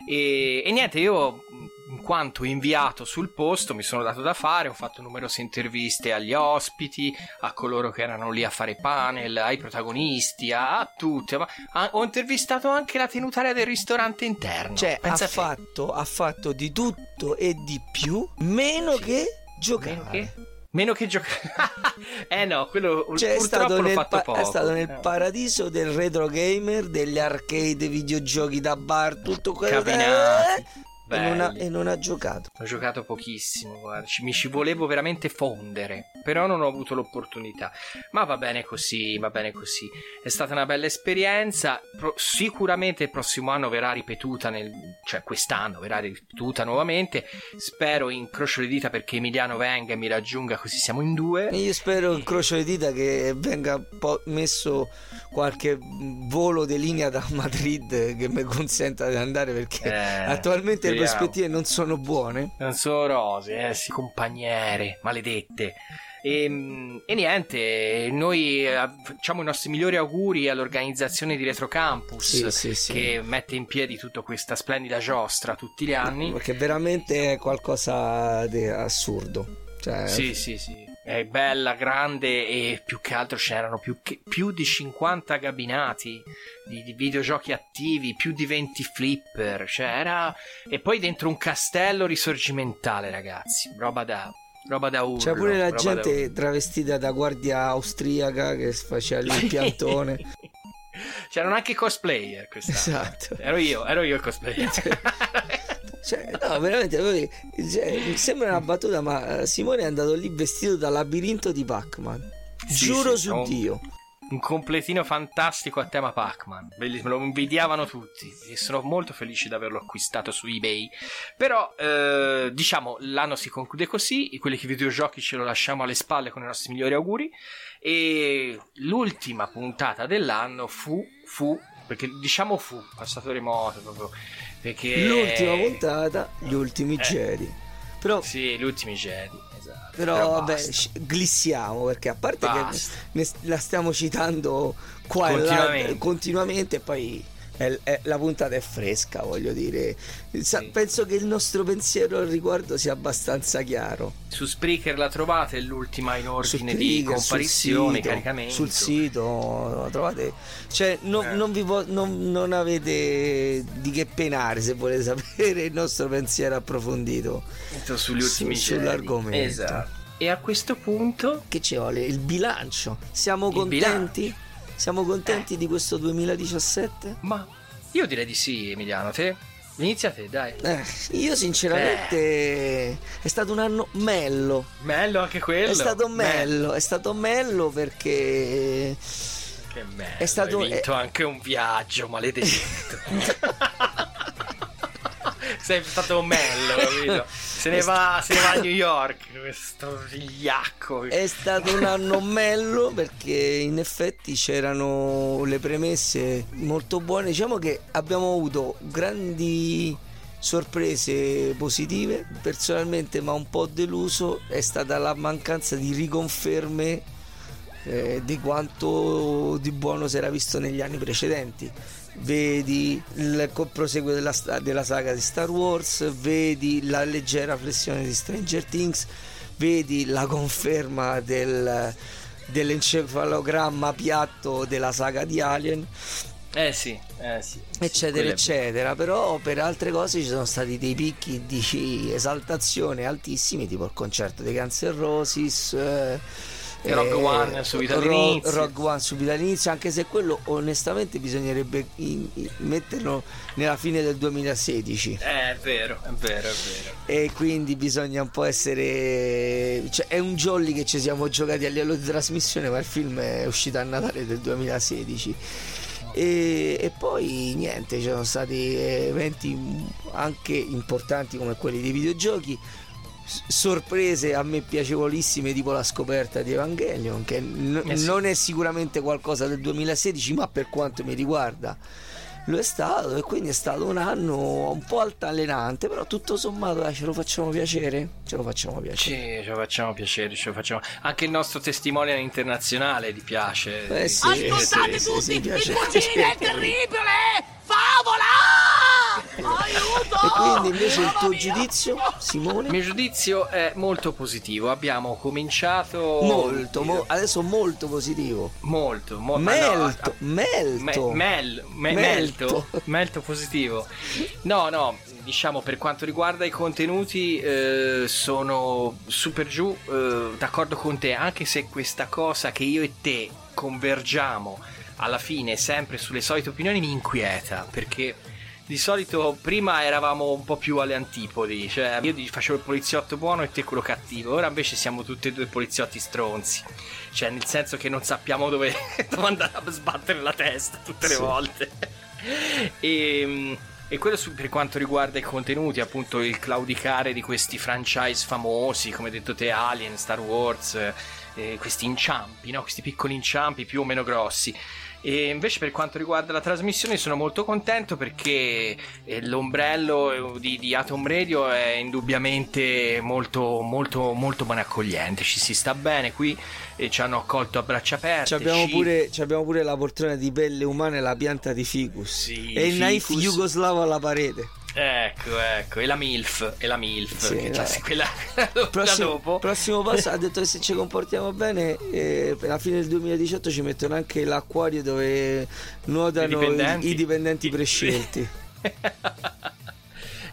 E, e niente, io in quanto inviato sul posto mi sono dato da fare, ho fatto numerose interviste agli ospiti, a coloro che erano lì a fare panel, ai protagonisti, a, a tutti. Ma, a- ho intervistato anche la tenutaria del ristorante interno. Cioè, ha fatto, ha fatto di tutto e di più, meno che giocare. Meno che? Meno che giocare. eh no, quello Cioè, purtroppo l'ho fatto pa- poco. è stato nel Eh. paradiso del retro gamer, degli arcade, videogiochi da bar, tutto quello Cabinati, Eh, e non, ha, e non ha giocato. Ho giocato pochissimo, guarda, mi ci volevo veramente fondere, però non ho avuto l'opportunità. Ma va bene così, va bene così. È stata una bella esperienza, pro- sicuramente il prossimo anno verrà ripetuta, nel, cioè quest'anno verrà ripetuta nuovamente. Spero, incrocio le dita perché Emiliano venga e mi raggiunga così siamo in due. E io spero, incrocio le dita, che venga po- messo qualche volo di linea da Madrid che mi consenta di andare perché Eh, attualmente speriamo. Prospettive non sono buone. Non sono rose, eh, sì, compagnere, maledette. E, e niente, noi eh, facciamo i nostri migliori auguri all'organizzazione di Retro Campus Sì, sì, sì. che mette in piedi tutta questa splendida giostra tutti gli anni. Perché veramente è qualcosa di assurdo. Cioè, Sì, sì, sì. È bella, grande e più che altro c'erano più, che- più di 50 gabinati di, di videogiochi attivi, più di 20 flipper. Cioè era... E poi dentro un castello risorgimentale, ragazzi. Roba da, roba da urlo. C'è pure la roba da gente travestita da guardia austriaca che faceva lì il piantone. C'erano anche cosplayer quest'anno. Esatto. Ero io, ero io il cosplayer. Cioè, no, veramente, cioè, sembra una battuta, ma eh, Simone è andato lì vestito da labirinto di Pac-Man. Sì, Giuro sì, su no. Dio. un completino fantastico a tema Pac-Man. Bellissimo, lo invidiavano tutti e sono molto felice di averlo acquistato su eBay. Però, eh, diciamo, l'anno si conclude così. Quelli che videogiochi ce lo lasciamo alle spalle con i nostri migliori auguri. E l'ultima puntata dell'anno fu, fu perché diciamo fu, passato remoto proprio. Perché L'ultima puntata, gli ultimi Eh. Jedi. Però, Sì, gli ultimi Jedi. Esatto. però, vabbè, basta. sci- glissiamo perché a parte Basta. che ne- la stiamo citando qua e là Continuamente. continuamente, e poi è- è- la puntata è fresca, voglio dire. Sa- Sì. Penso che il nostro pensiero al riguardo sia abbastanza chiaro. Su Spreaker la trovate, l'ultima in Su ordine di Spreaker, comparizione, sul sito, caricamento. sul sito la trovate cioè no- Eh. non, vi vo- non, non avete di che penare se volete sapere il nostro pensiero approfondito sugli su- ultimi Jedi. sull'argomento Esatto. E a questo punto che ci vuole il bilancio siamo Il contenti siamo contenti di questo 2017 Ma io direi di sì, Emiliano, te? Inizia te, dai. Eh, io sinceramente è stato un anno mello Bello anche quello. è stato Bello. mello è stato mello perché Che bello. È stato- Hai vinto anche un viaggio, maledetto. Sei stato mello, capito? Se ne, va, se ne va a New York, questo vigliacco. È stato un anno mello perché in effetti c'erano le premesse molto buone. Diciamo che abbiamo avuto grandi sorprese positive. Personalmente, ma un po' deluso è stata la mancanza di riconferme eh, di quanto di buono si era visto negli anni precedenti. Vedi il proseguo della, della saga di Star Wars, vedi la leggera flessione di Stranger Things, vedi la conferma del, dell'encefalogramma piatto della saga di Alien Eh sì, eh sì. eccetera eccetera però per altre cose ci sono stati dei picchi di esaltazione altissimi tipo il concerto dei Guns N' Roses eh, Rogue One subito Ro- all'inizio. Rogue One subito all'inizio anche se quello onestamente bisognerebbe in- in- metterlo nella fine del 2016 Eh, è vero, è vero, è vero. e quindi bisogna un po' essere cioè è un jolly che ci siamo giocati a livello di trasmissione ma il film è uscito a Natale del 2016 e, e poi niente ci sono stati eventi anche importanti come quelli dei videogiochi sorprese a me piacevolissime tipo la scoperta di Evangelion che n- Eh sì. non è sicuramente qualcosa del 2016 ma per quanto mi riguarda lo è stato e quindi è stato un anno un po' altalenante però tutto sommato dai, ce lo facciamo piacere ce lo facciamo piacere Sì, ce lo facciamo piacere, ce lo facciamo. Anche il nostro testimonial internazionale ti piace. Eh sì, Ascoltate sì, tutti, sì, il cugino è terribile! Favola! Aiuto! e quindi invece il tuo giudizio Simone Il mio giudizio è molto positivo. Abbiamo cominciato molto mo- adesso molto positivo molto, mo- ma no, melto a- melto Me- mel- me- Melto. melto, melto positivo. No, no, diciamo per quanto riguarda i contenuti eh, sono super giù, eh, d'accordo con te, anche se questa cosa che io e te convergiamo alla fine sempre sulle solite opinioni mi inquieta, perché di solito prima eravamo un po' più alle antipodi, cioè io facevo il poliziotto buono e te quello cattivo, ora invece siamo tutti e due poliziotti stronzi, cioè nel senso che non sappiamo dove, dove andare a sbattere la testa tutte le Sì. volte. e, e quello su- per quanto riguarda i contenuti, appunto il claudicare di questi franchise famosi, come hai detto te, Alien, Star Wars, eh, questi inciampi, no? questi piccoli inciampi più o meno grossi. E invece per quanto riguarda la trasmissione sono molto contento perché eh, l'ombrello di, di Atom Radio è indubbiamente molto molto molto ben accogliente, ci si sta bene qui e ci hanno accolto a braccia aperte. Ci abbiamo, ci- pure, ci abbiamo pure la poltrona di pelle umana e la pianta di ficus Sì, e il knife ficus. jugoslavo alla parete Ecco, ecco, e la MILF, e la MILF, Sì, se quella prossimo, dopo. prossimo passo ha detto che se ci comportiamo bene eh, alla fine del 2018 ci mettono anche l'acquario dove nuotano I dipendenti. i, dipendenti prescelti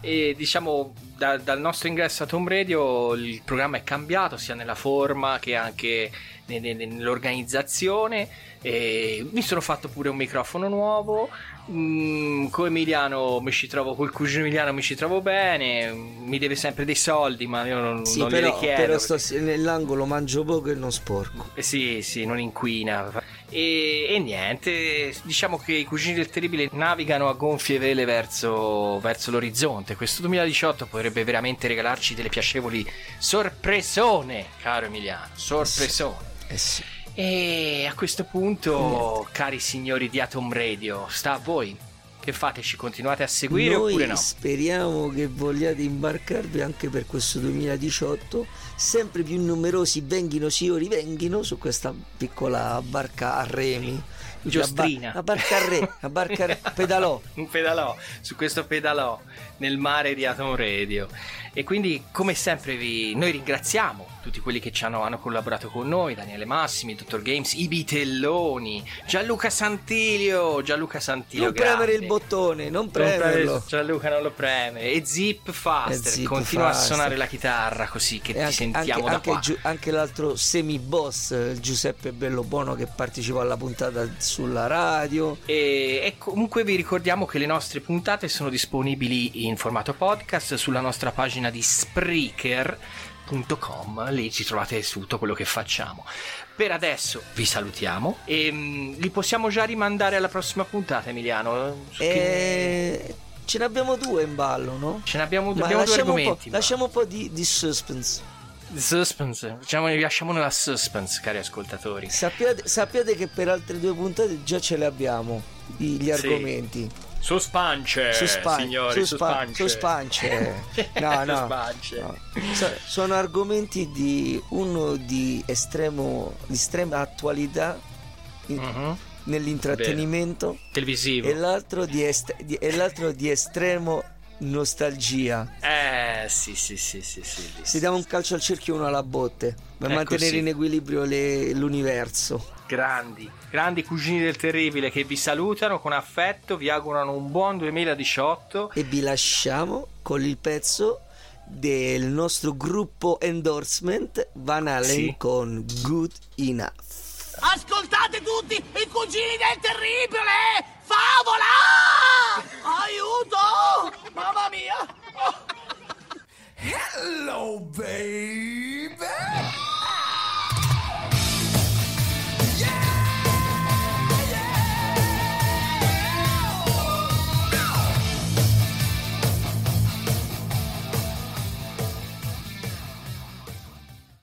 E diciamo da- dal nostro ingresso a Tomb Radio il programma è cambiato sia nella forma che anche ne- ne- nell'organizzazione. E mi sono fatto pure un microfono nuovo. Mm, con Emiliano mi ci trovo, col cugino Emiliano mi ci trovo bene. Mi deve sempre dei soldi, ma io non, sì, non però, chiedo. però sto nell'angolo mangio poco e non sporco Eh Sì, sì, non inquina. E, e niente, diciamo che i cugini del terribile navigano a gonfie vele verso, verso l'orizzonte. Questo 2018 potrebbe veramente regalarci delle piacevoli sorpresone, caro Emiliano. Sorpresone. eh sì. E a questo punto, cari signori di Atom Radio, sta a voi. Che fate? Ci continuate a seguire Noi oppure no? speriamo che vogliate imbarcarvi anche per questo 2018 sempre più numerosi venghino sì o rivenghino su questa piccola barca a remi Giostrina. la, la barca a re la barca a re pedalò un pedalò su questo pedalò nel mare di Atom Radio e quindi come sempre vi, noi ringraziamo tutti quelli che ci hanno, hanno collaborato con noi Daniele Massimi, Dottor Games, i Bitelloni Gianluca Santilio Gianluca Santilio non premere grande. il bottone non Non preme- premerlo Gianluca non lo preme e Zip Faster Zip continua a Faster. suonare la chitarra così che e ti anche, sentiamo anche- da anche anche l'altro semi-boss Giuseppe Bellobono che partecipò alla puntata sulla radio E, e comunque vi ricordiamo che le nostre puntate sono disponibili in formato podcast sulla nostra pagina di Spreaker.com, lì ci trovate tutto quello che facciamo. Per adesso vi salutiamo e mm, li possiamo già rimandare alla prossima puntata, Emiliano. Su che- e ce ne abbiamo due in ballo no? Ce ne abbiamo, abbiamo due lasciamo, un po', argomenti. lasciamo un po' di, di suspense Suspense, diciamo, vi lasciamo nella suspense, cari ascoltatori. Sappiate, sappiate che per altre due puntate già ce le abbiamo gli argomenti. Suspance, Suspan- signori, suspa- suspance. suspance. No, no. Suspance. no. So- sono argomenti di uno di estremo di estrema attualità in- Mhm. nell'intrattenimento Televisivo. e l'altro di, est- di- e l'altro di estremo nostalgia. Eh, sì, sì, sì, sì, sì. sì, Si dà un calcio al cerchio uno alla botte per Ecco mantenere sì. in equilibrio le- l'universo. Grandi, grandi cugini del terribile che vi salutano con affetto, vi augurano un buon 2018. E vi lasciamo con il pezzo del nostro gruppo endorsement Van Halen Sì. con Good Enough. Ascoltate tutti i cugini del terribile! Favola! Aiuto! Mamma mia! Hello, baby!